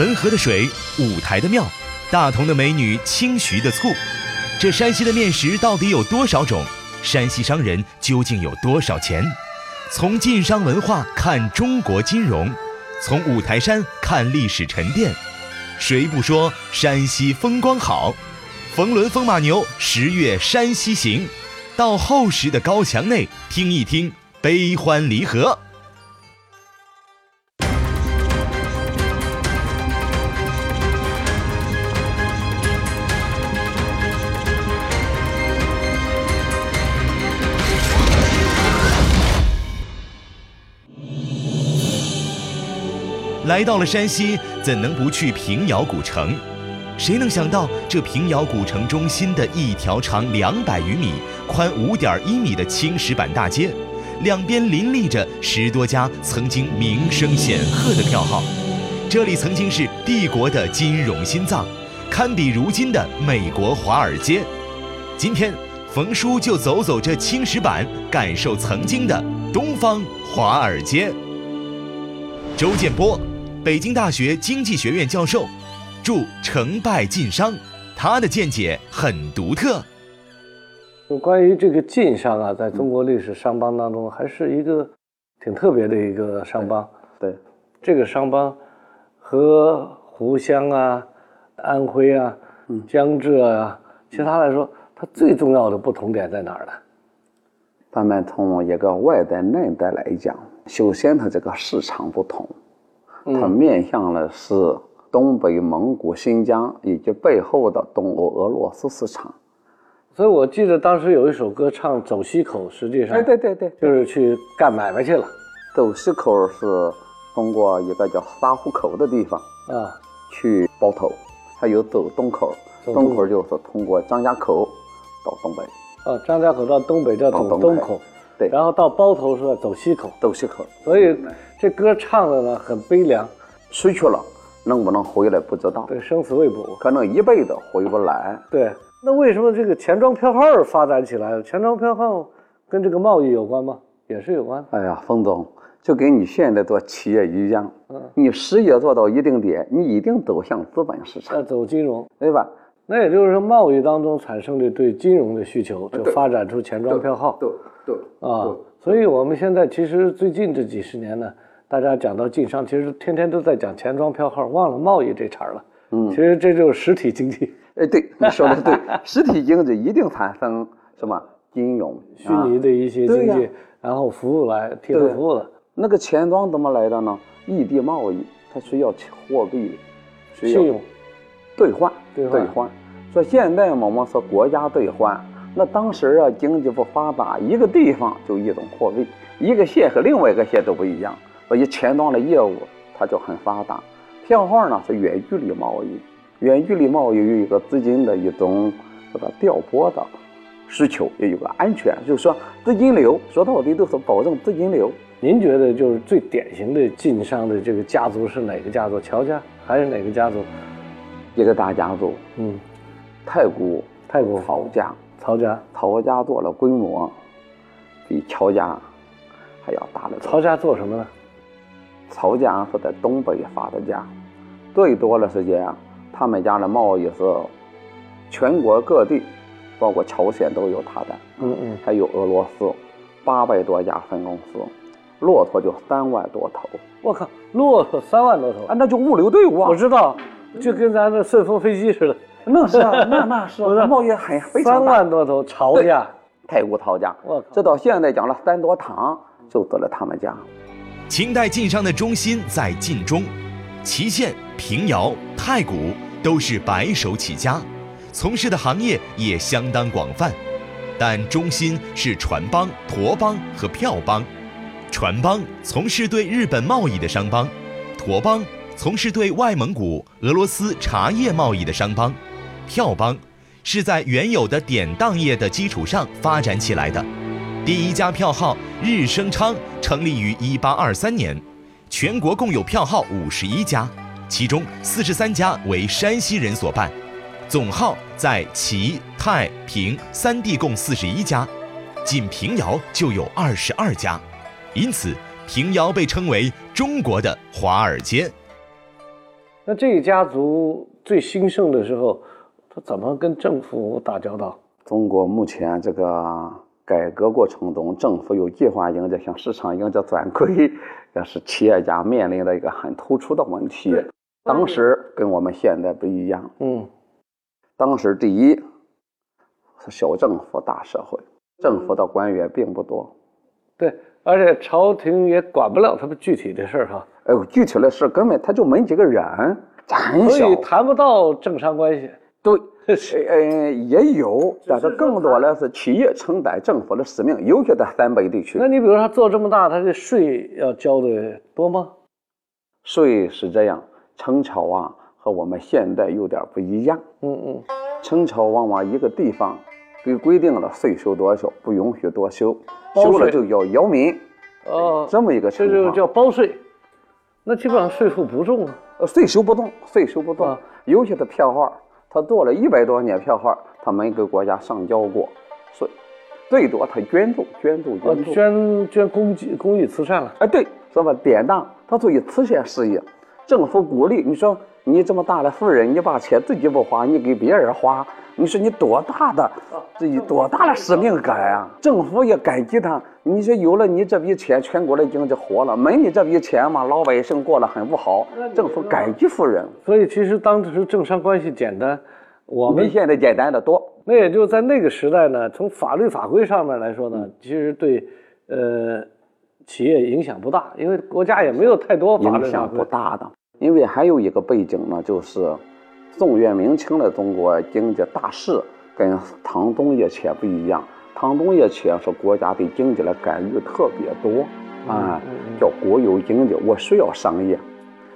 汾河的水，五台的庙，大同的美女，清徐的醋。这山西的面食到底有多少种？山西商人究竟有多少钱？从晋商文化看中国金融，从五台山看历史沉淀。谁不说山西风光好？冯仑风马牛十月山西行，到厚实的高墙内听一听悲欢离合。来到了山西，怎能不去平遥古城？谁能想到，这平遥古城中心的一条长两百余米、宽五点一米的青石板大街，两边林立着十多家曾经名声显赫的票号。这里曾经是帝国的金融心脏，堪比如今的美国华尔街。今天，冯叔就走走这青石板，感受曾经的东方华尔街。周建波。北京大学经济学院教授，著《成败晋商》，他的见解很独特。就关于这个晋商啊，在中国历史商帮当中，还是一个挺特别的一个商帮。对，这个商帮和湖湘啊、安徽啊、江浙啊，其他来说，它最重要的不同点在哪儿呢？咱们从一个外带内带来讲，首先它这个市场不同。它面向的是东北、蒙古、新疆以及背后的东欧、俄罗斯市场，所以我记得当时有一首歌唱走西口，实际上，哎，对对对，就是去干买卖去了。走西口是通过一个叫沙湖口的地方啊去包头，还有走东口，东口就是通过张家口到东北。啊，张家口到东北叫走东口，对，然后到包头是走西口，走西口，所以。这歌唱的呢很悲凉，失去了能不能回来不知道。对，生死未卜，可能一辈子回不来。对，那为什么这个钱庄票号发展起来了？钱庄票号跟这个贸易有关吗？也是有关。哎呀，冯总，就跟你现在做企业一样，嗯，你事业做到一定点，你一定走向资本市场，要走金融，对吧？那也就是说，贸易当中产生的对金融的需求，就发展出钱庄票号。对对啊，所以我们现在其实最近这几十年呢。大家讲到晋商，其实天天都在讲钱庄票号，忘了贸易这茬了。嗯，其实这就是实体经济。哎，对，你说的对，实体经济一定产生什么金融、虚拟的一些经济，然后服务来提供服务的。那个钱庄怎么来的呢？异地贸易，它需要货币，需要兑换，兑换。说现在我们说国家兑换，那当时啊经济不发达，一个地方就一种货币，一个县和另外一个县都不一样。所以钱庄的业务它就很发达，票号呢是远距离贸易，远距离贸易有一个资金的一种这个调拨的需求，也有个安全，就是说资金流说到底都是保证资金流。您觉得就是最典型的晋商的这个家族是哪个家族？乔家还是哪个家族？一个大家族，嗯，太古太古曹家，曹家。曹家做了规模比乔家还要大的。曹家做什么呢？曹家是在东北发的家，最多的时间，他们家的贸易是全国各地，包括朝鲜都有他的，嗯嗯，还有俄罗斯，八百多家分公司，骆驼就三万多头。我靠，骆驼三万多头。啊，那就物流队伍啊！我知道，就跟咱这顺风飞机似的。那是啊，那那是，贸易很非常三万多头，曹家，太古曹家。我靠，这到现在讲了三多堂，就得了他们家。秦代晋商的中心在晋中，祁县、平遥、太谷都是白手起家，从事的行业也相当广泛。但中心是船帮、驼帮和票帮。船帮从事对日本贸易的商帮，驼帮从事对外蒙古、俄罗斯茶叶贸易的商帮，票帮是在原有的典当业的基础上发展起来的。第一家票号日升昌成立于一八二三年，全国共有票号五十一家，其中四十三家为山西人所办，总号在祁、太、平三地共四十一家，仅平遥就有二十二家，因此平遥被称为中国的华尔街。那这一家族最兴盛的时候，他怎么跟政府打交道？中国目前这个改革过程中，政府有计划性的向市场营着转亏，也是企业家面临的一个很突出的问题。当时跟我们现在不一样，嗯，当时第一是小政府大社会，政府的官员并不多，对，而且朝廷也管不了他们具体的事儿哈，哎呦，具体的事根本他就没几个人，很小所以，谈不到政商关系。对，呃，也有，但是更多的是企业承担政府的使命，尤其在三北地区那，你比如说他做这么大，他的税要交的多吗？税是这样，清朝啊和我们现在有点不一样。嗯嗯，清朝往往一个地方给规定了税收多少，不允许多收，包收了就要扰民，哦，这么一个这就。叫包税，那基本上税负不重啊。呃，税收不动，税收不动啊。有些的票号，他做了一百多年票号，他没给国家上交过税，最多他捐助，捐助，捐助。捐捐公益公益慈善了，哎，对，是吧？典当，他属于慈善事业，政府鼓励。你说你这么大的富人，你把钱自己不花，你给别人花，你说你多大的自己多大的使命感啊！政府也感激他。你说有了你这笔钱，全国的经济活了；没你这笔钱嘛，老百姓过得很不好。政府感激富人，所以其实当时政商关系简单，我们比现在简单的多。那也就在那个时代呢，从法律法规上面来说呢，其实对呃企业影响不大，因为国家也没有太多法律影响不。大的。因为还有一个背景呢，就是宋元明清的中国经济大势跟唐东叶前不一样。唐东叶前是国家对经济的干预特别多，啊，叫国有经济，我需要商业。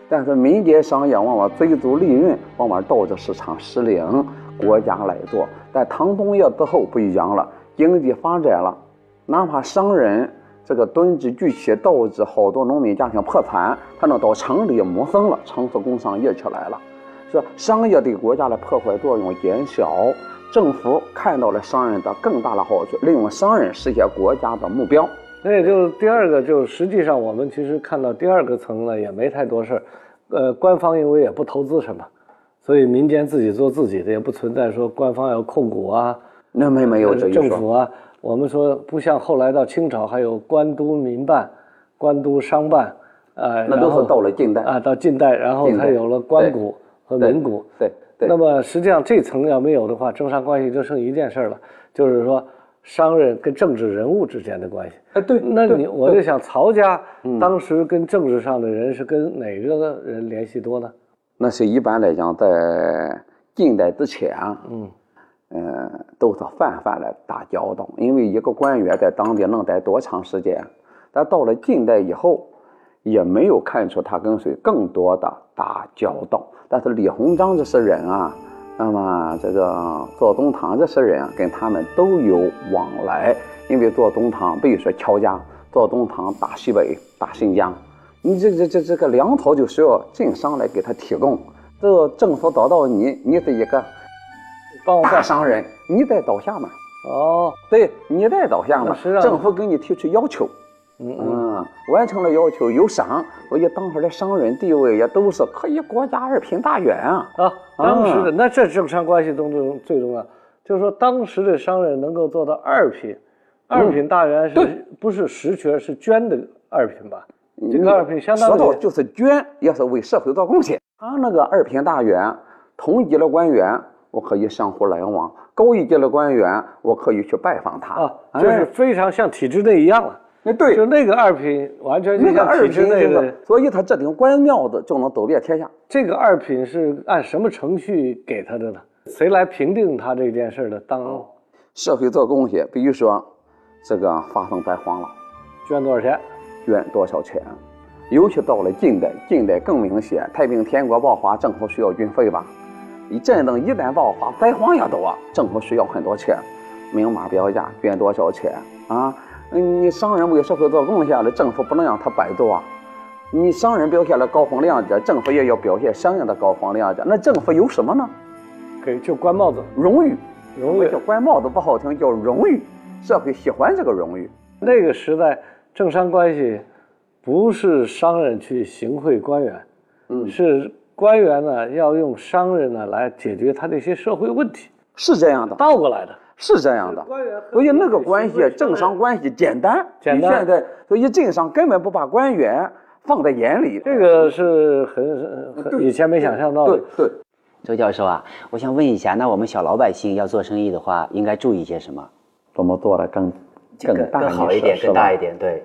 但是民间商业往往追逐利润，往往导致市场失灵，国家来做。但唐东叶之后不一样了，经济发展了，哪怕商人这个囤积聚集，导致好多农民家庭破产，他能到城里谋生了，城市工商业起来了，说商业对国家的破坏作用减小，政府看到了商人的更大的好处，利用商人实现国家的目标。那也就第二个，就实际上我们其实看到第二个层呢，也没太多事儿。呃，官方因为也不投资什么，所以民间自己做自己的，也不存在说官方要控股啊，那没没有这一说，政府啊。我们说不像后来到清朝还有官督民办、官督商办，呃，那都是到了近代啊，到近代，然后才有了官股和民股。对对那么实际上这层要没有的话，政商关系就剩一件事儿了，就是说商人跟政治人物之间的关系。哎对，那你我就想，曹家嗯当时跟政治上的人是跟哪个人联系多呢？那是一般来讲，在近代之前啊，嗯，都是泛泛的打交道，因为一个官员在当地能待多长时间，但到了近代以后，也没有看出他跟谁更多的打交道。但是李鸿章这些人啊，那么这个左宗棠这些人啊，跟他们都有往来，因为左宗棠比如说乔家，左宗棠打西北、打新疆，你这这这这个粮草就需要晋商来给他提供。这政府找到你，你是一个大商人，你在倒下嘛？哦，对，你在倒下嘛那实际？上政府给你提出要求，嗯嗯，嗯，完成了要求有赏，所以当时的商人地位也都是可以国家二品大员啊。啊，当时的那这政商关系中最最重要，就是说当时的商人能够做到二品，二品大员是对不是实权是捐的二品吧？这个二品相当于说到就是捐，也是为社会做贡献。他那个二品大员，同一级的官员，我可以相互来往；高一级的官员，我可以去拜访他。啊，就是非常像体制内一样了。那，对就，那个二品完全就那个二像体制品就内的，所以他这顶官庙子就能走遍天下。这个二品是按什么程序给他的呢？谁来评定他这件事的？当社会做贡献，比如说这个发生灾荒了。捐多少钱？捐多少钱？尤其到了近代，近代更明显。太平天国爆发，政府需要军费吧？一战争一旦爆发，灾荒也多，政府需要很多钱。明码标价，捐多少钱啊？嗯，你商人为社会做贡献了，政府不能让他白做啊。你商人表现了高风亮节，政府也要表现相应的高风亮节。那政府有什么呢？给就官帽子，荣誉，荣誉叫官帽子不好听，叫荣誉。社会喜欢这个荣誉。那个时代，政商关系不是商人去行贿官员，嗯是官员呢要用商人呢来解决他的一些社会问题，是这样的，倒过来的。是这样的。官员所以那个关系，政商关系简单，简单比现在，所以政商根本不把官员放在眼里。这个是很很以前没想象到的对。对，周教授啊，我想问一下，那我们小老百姓要做生意的话，应该注意些什么？怎么做的更更大更好一点，更大一点，对。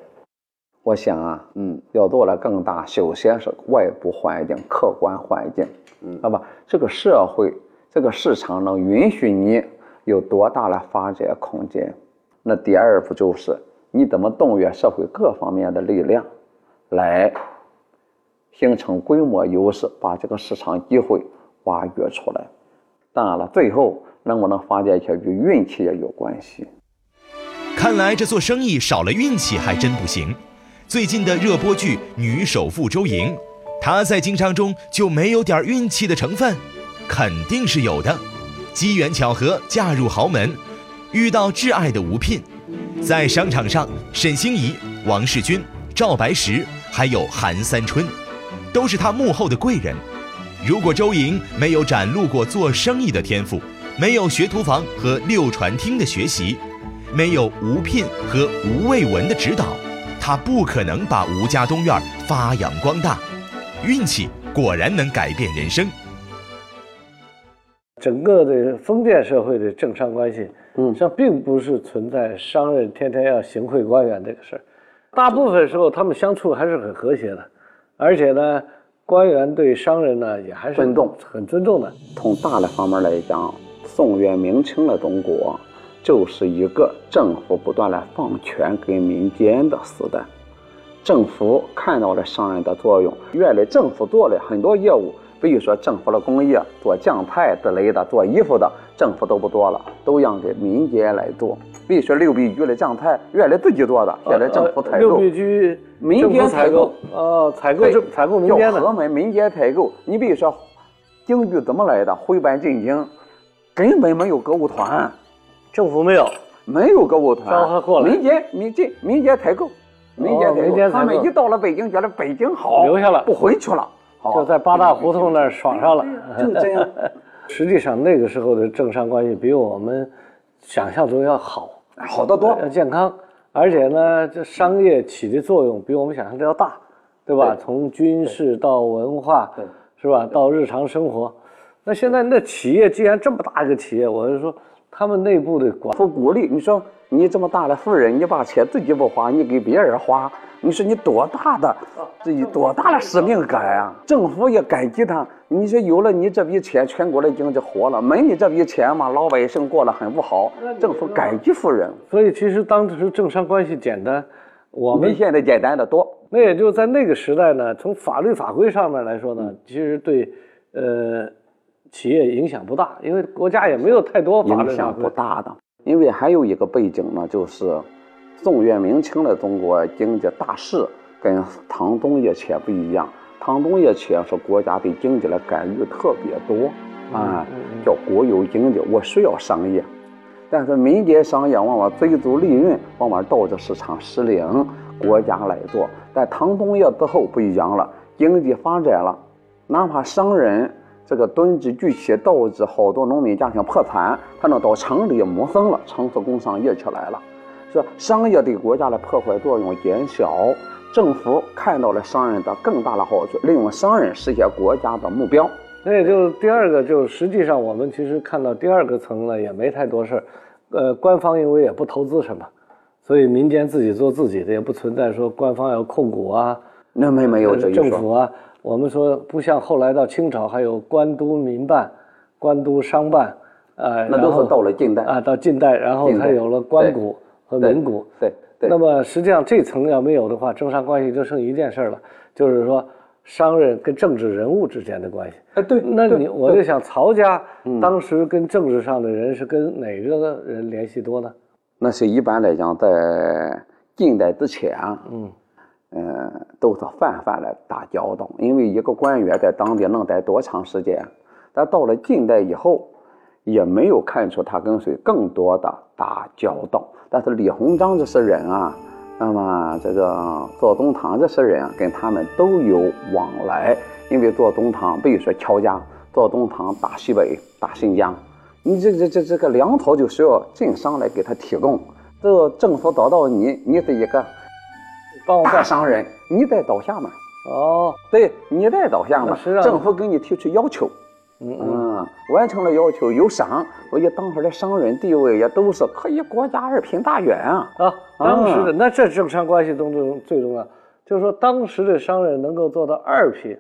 我想啊，嗯，要做的更大，首先是外部环境、客观环境，嗯，那么，这个社会、这个市场能允许你有多大的发展空间？那第二步就是你怎么动员社会各方面的力量，来形成规模优势，把这个市场机会挖掘出来。当然了，最后能不能发展起来与运气也有关系。看来这做生意少了运气还真不行。最近的热播剧《女首富周莹》，她在经商中就没有点运气的成分？肯定是有的。机缘巧合嫁入豪门，遇到挚爱的吴聘，在商场上，沈星移、王世军、赵白石还有韩三春，都是她幕后的贵人。如果周莹没有展露过做生意的天赋，没有学徒房和六传厅的学习，没有吴聘和吴卫文的指导，他不可能把吴家东院发扬光大。运气果然能改变人生。整个的封建社会的政商关系，嗯，实际上并不是存在商人天天要行贿官员这个事儿，大部分时候他们相处还是很和谐的，而且呢，官员对商人呢也还是尊重很尊重的。从大的方面来讲，宋元明清的中国就是一个政府不断的放权给民间的时代。政府看到了商人的作用，原来政府做了很多业务，比如说政府的工业做酱菜之类的，做衣服的，政府都不做了，都让给民间来做。比如说六必居的酱菜，原来自己做的，现在政府采购。六必居民间采购呃，采购是采购民间的叫，河门民间采购。你比如说，京剧怎么来的？徽班进京，根本没有歌舞团，政府没有。没有歌舞团，昭和过来民间民间民间采购，民间采购。民间他们一到了北京，觉得北京好，留下了不回去了，好就在八大胡同那儿爽上了。就这样。实际上那个时候的政商关系比我们想象中要好，好得多。要健康，而且呢，这商业起的作用比我们想象的要大，对吧？对从军事到文化对，是吧？到日常生活。那现在那企业既然这么大一个企业，我就说他们内部的管不鼓励。你说你这么大的富人，你把钱自己不花，你给别人花，你说你多大的自己多大的使命感啊！政府也感激他。你说有了你这笔钱，全国的经济活了；没你这笔钱嘛，老百姓过得很不好。政府感激富人，所以其实当时政商关系简单，我们比现在简单的多。那也就在那个时代呢，从法律法规上面来说呢，其实对呃企业影响不大，因为国家也没有太多法律影响不大的。因为还有一个背景呢，就是宋元明清的中国经济大势跟唐东叶前不一样。唐东叶前是国家对经济的干预特别多啊，叫国有经济，我需要商业。但是民间商业往往追逐利润，往往导致市场失灵，国家来做。但唐东叶之后不一样了，经济发展了，哪怕商人这个囤积聚气，导致好多农民家庭破产，他能到城里谋生了，城市工商业起来了。说商业对国家的破坏作用减小，政府看到了商人的更大的好处，利用商人实现国家的目标。那也就第二个，就实际上我们其实看到第二个层呢，也没太多事儿。呃，官方因为也不投资什么，所以民间自己做自己的，也不存在说官方要控股啊，那没没有这一说，政府啊。我们说不像后来到清朝还有官督民办、官督商办，呃，那都是到了近代啊，到近代，然后才有了官股和民股。对对那么实际上这层要没有的话，政商关系就剩一件事儿了，就是说商人跟政治人物之间的关系。哎对，那你我就想，曹家当时跟政治上的人是跟哪个人联系多呢？那是一般来讲，在近代之前啊，嗯，呃，都是泛泛的打交道，因为一个官员在当地能待多长时间？但到了近代以后，也没有看出他跟谁更多的打交道。但是李鸿章这些人啊，那么这个左宗棠这些人啊，跟他们都有往来，因为左宗棠，比如说乔家左宗棠打西北、打新疆，你这这这这个粮草就需要晋商来给他提供。这个政府找到你，你是一个大商人，你在倒下嘛？哦，对，你在倒下嘛那实际？上政府给你提出要求，嗯嗯，嗯，完成了要求有赏，所以当时的商人地位也都是可以国家二品大员啊。啊，当时的那这政商关系中最最重要，就是说当时的商人能够做到二品，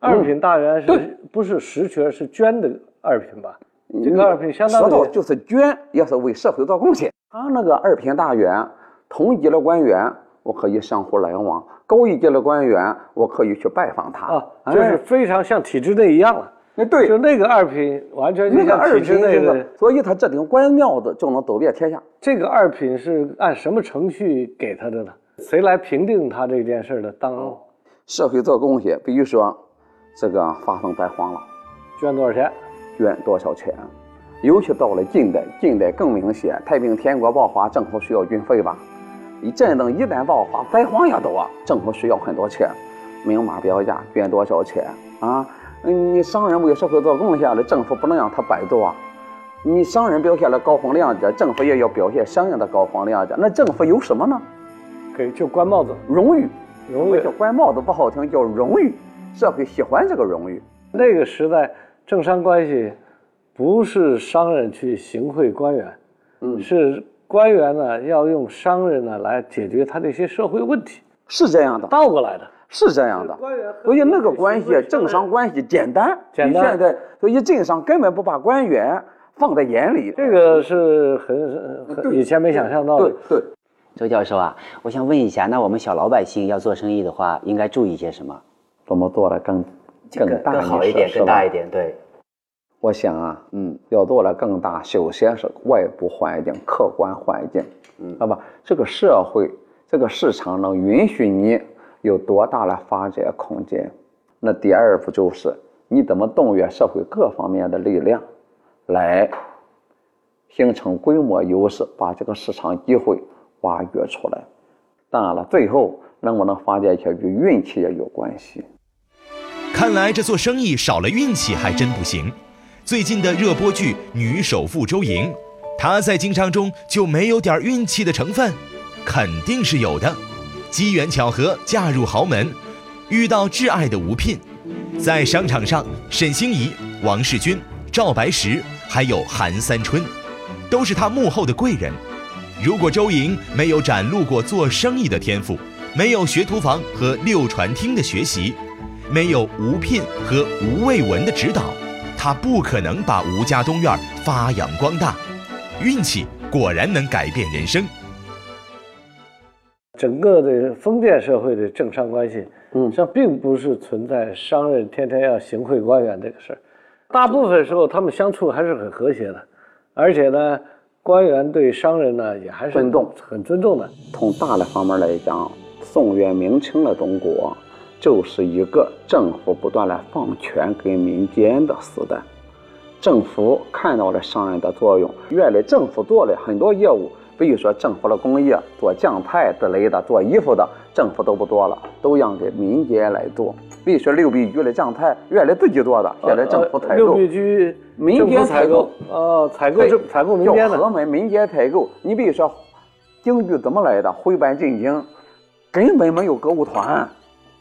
二品大员是不是实权是捐的二品吧？这个二品相当于说到就是捐，也是为社会做贡献。他那个二品大员，同级的官员，我可以相互来往；高一级的官员，我可以去拜访他。啊，就是非常像体制内一样了。哎，对，就那个二品完全就那个二像体制品那个内，，所以他这顶官庙子就能走遍天下。这个二品是按什么程序给他的呢？谁来评定他这件事的？当社会做贡献，比如说这个发生灾荒了，捐多少钱？捐多少钱？尤其到了近代，近代更明显。太平天国爆发，政府需要军费吧？一战争一旦爆发，灾荒也多，政府需要很多钱。明码标价，捐多少钱啊？嗯，你商人为社会做贡献了，政府不能让他白做啊。你商人表现了高风亮节，政府也要表现相应的高风亮节。那政府有什么呢？给就官帽子，荣誉，荣誉叫官帽子不好听，叫荣誉。社会喜欢这个荣誉。那个时代，政商关系不是商人去行贿官员，嗯是官员呢要用商人呢来解决他的一些社会问题，是这样的，倒过来的。是这样的。所以那个关系，政商关系简单，简单现在，所以政商根本不把官员放在眼里。这个是很很以前没想象到的对。对，周教授啊，我想问一下，那我们小老百姓要做生意的话，应该注意些什么？怎么做的更更大更好一点，更大一点，对。我想啊，嗯，要做的更大，首先是外部环境、客观环境，嗯，好吧？这个社会、这个市场能允许你有多大的发展空间？那第二步就是你怎么动员社会各方面的力量，来形成规模优势，把这个市场机会挖掘出来。当然了，最后能不能发展起来与运气也有关系。看来这做生意少了运气还真不行。最近的热播剧《女首富周莹》，她在经商中就没有点运气的成分？肯定是有的。机缘巧合嫁入豪门，遇到挚爱的吴聘，在商场上，沈星移、王世军、赵白石还有韩三春，都是她幕后的贵人。如果周莹没有展露过做生意的天赋，没有学徒房和六传厅的学习，没有吴聘和吴卫文的指导，他不可能把吴家东院发扬光大。运气果然能改变人生。整个的封建社会的政商关系，嗯实际上并不是存在商人天天要行贿官员这个事儿，大部分时候他们相处还是很和谐的，而且呢，官员对商人呢也还是尊重很尊重的。从大的方面来讲，宋元明清的中国就是一个政府不断的放权给民间的时代。政府看到了商人的作用，原来政府做了很多业务，比如说政府的工业，做酱菜之类的，做衣服的，政府都不做了，都让给民间来做。比如说六必居的酱菜，原来自己做的，现在政府采购。呃六必居民间采购呃，采购这采购民间的，门民间采购。你比如说，京剧怎么来的？徽班进京，根本没有歌舞团，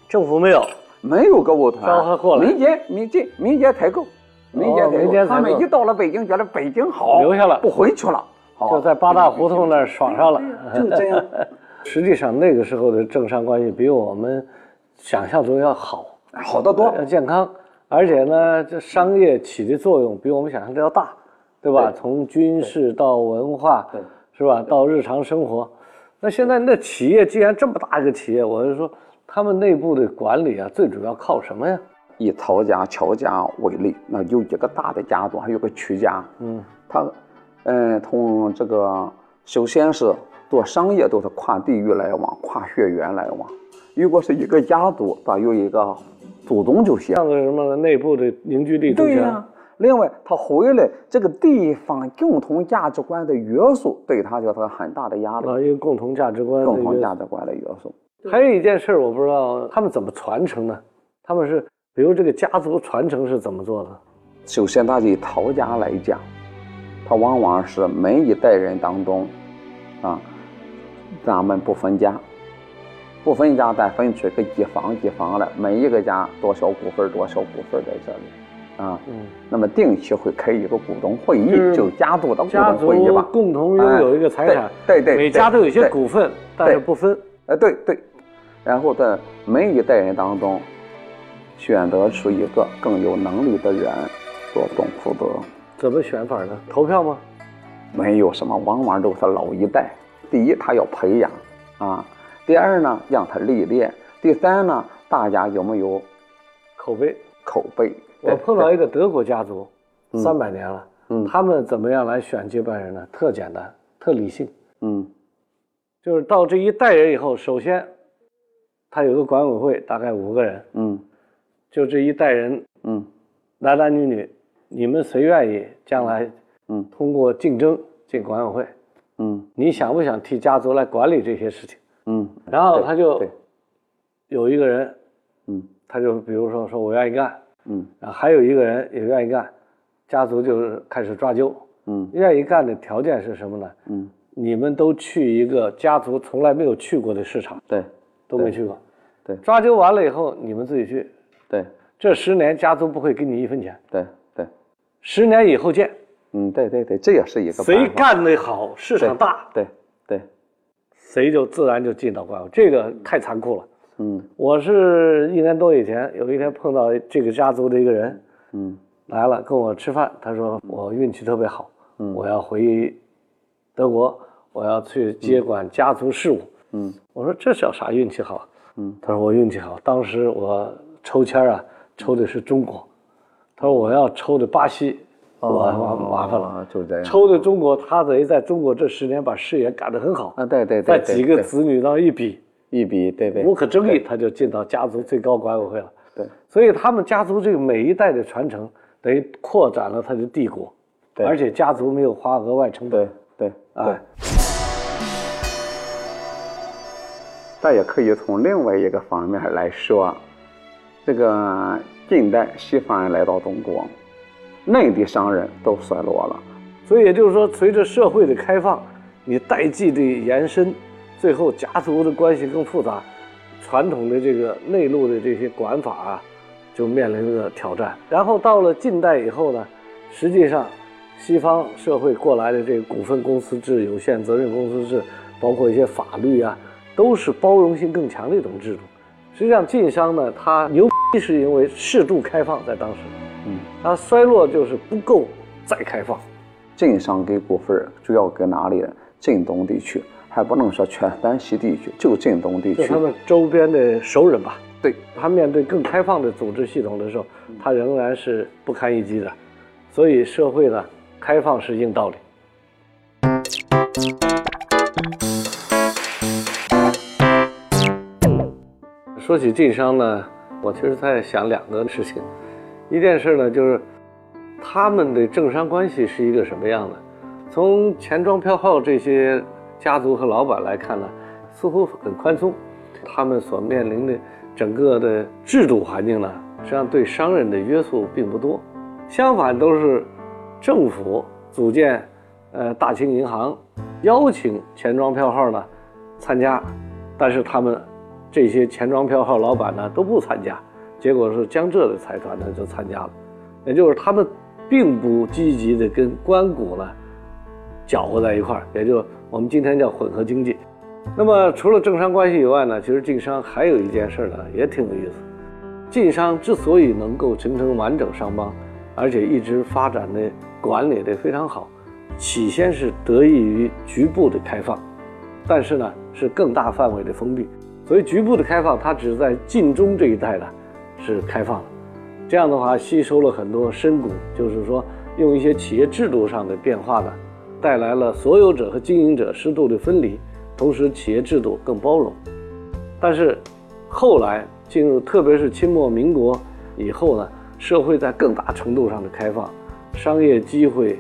政府没有。没有歌舞团，招他过来民间民间民间采购，民间采购。民间他们一到了北京，觉得北京好，留下了不回去了，好就在八大胡同那儿爽上了。就这样。实际上那个时候的政商关系比我们想象中要好，好得多。要健康，而且呢，这商业起的作用比我们想象的要大，对吧？对从军事到文化对，是吧？到日常生活，那现在那企业既然这么大一个企业，我就说他们内部的管理啊，最主要靠什么呀？以曹家、乔家为例，那有一个大的家族，还有个曲家。嗯，他，嗯，从这个首先是做商业都是跨地域来往，跨血缘来往。如果是一个家族，它有一个祖宗就行这。样的什么内部的凝聚力。对呀、另外，他回来这个地方共同价值观的约束，对他就是很大的压力。啊，一个共同价值观共同价值观的约束。还有一件事儿，我不知道他们怎么传承呢？他们是，比如这个家族传承是怎么做的？首先，他以陶家来讲，他往往是每一代人当中，啊，咱们不分家，不分家，但分出个几房几房来，每一个家多少股份多少股份在这里，啊，嗯，那么定期会开一个股东会议，就家族的股家族东会议吧。共同拥有一个财产，对对对每家都有一些股份，但是不分。哎，对对，然后在每一代人当中，选择出一个更有能力的人做总负责，怎么选法呢？投票吗？没有什么，往往都是老一代。第一，他要培养啊；第二呢，让他历练；第三呢，大家有没有口碑。口碑？我碰到一个德国家族，三百年了，嗯他们怎么样来选接班人呢？特简单，特理性，嗯就是到这一代人以后，首先他有个管委会，大概五个人，嗯就这一代人嗯男男女女，你们谁愿意将来嗯通过竞争进管委会？嗯你想不想替家族来管理这些事情？嗯，然后他就，有一个人，嗯他就比如说说我愿意干，嗯然后还有一个人也愿意干，家族就是开始抓阄。嗯愿意干的条件是什么呢？嗯，你们都去一个家族从来没有去过的市场，对都没去过。对抓阄完了以后，你们自己去。对这十年家族不会给你一分钱，对对，十年以后见。嗯对对对，这也是一个谁干得好，市场大，对对，谁就自然就进到管委会。这个太残酷了。嗯我是一年多以前有一天碰到这个家族的一个人嗯来了跟我吃饭，他说我运气特别好，嗯我要回德国，我要去接管家族事务。嗯我说这叫啥运气好？嗯，他说我运气好，当时我抽签啊，抽的是中国。他说我要抽的巴西，我麻麻烦了。啊，就这样。抽的中国，他等于在中国这十年把事业干得很好。啊，对对对，在几个子女当中一比，一比，对对，无可争议，他就进到家族最高管委会了。对所以他们家族这个每一代的传承，等于扩展了他的帝国，对而且家族没有花额外成本。对对对哎。但也可以从另外一个方面来说，这个近代西方人来到中国，内地商人都衰落了。所以也就是说，随着社会的开放，你代际的延伸，最后家族的关系更复杂，传统的这个内陆的这些管法啊，就面临着挑战。然后到了近代以后呢，实际上西方社会过来的这个股份公司制、有限责任公司制，包括一些法律啊，都是包容性更强的一种制度。实际上，晋商呢，它牛逼是因为适度开放，在当时，嗯，它衰落就是不够再开放。晋商给股份主要给哪里人？晋东地区，还不能说全山西地区，就晋东地区就他。们周边的熟人吧。对，他面对更开放的组织系统的时候，他仍然是不堪一击的。所以社会呢，开放是硬道理。说起晋商呢，我其实在想两个事情，一件事呢就是他们的政商关系是一个什么样的。从钱庄票号这些家族和老板来看呢，似乎很宽松，他们所面临的整个的制度环境呢，实际上对商人的约束并不多，相反都是政府组建呃大清银行，邀请钱庄票号呢参加，但是他们这些钱庄票号老板呢都不参加，结果是江浙的财团呢就参加了，也就是他们并不积极的跟官股呢搅和在一块儿，也就我们今天叫混合经济。那么除了政商关系以外呢，其实晋商还有一件事呢也挺有意思。晋商之所以能够形成完整商帮，而且一直发展的管理的非常好，起先是得益于局部的开放，但是呢是更大范围的封闭。所以局部的开放，它只在晋中这一带呢是开放的。这样的话，吸收了很多深谷，就是说用一些企业制度上的变化呢，带来了所有者和经营者适度的分离，同时企业制度更包容。但是后来进入，特别是清末民国以后呢，社会在更大程度上的开放，商业机会、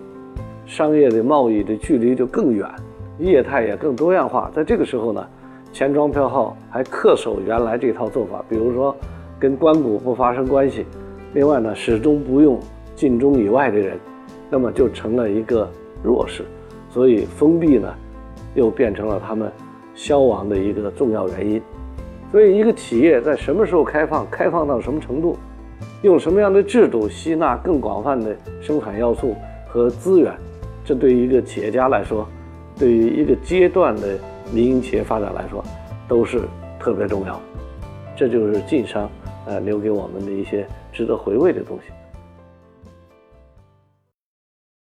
商业的贸易的距离就更远，业态也更多样化。在这个时候呢，钱庄票号还恪守原来这套做法，比如说跟关谷不发生关系，另外呢，始终不用晋中以外的人，那么就成了一个弱势，所以封闭呢，又变成了他们消亡的一个重要原因。所以，一个企业在什么时候开放，开放到什么程度，用什么样的制度吸纳更广泛的生产要素和资源，这对于一个企业家来说，对于一个阶段的民营企业发展来说，都是特别重要。这就是晋商。呃，留给我们的一些值得回味的东西。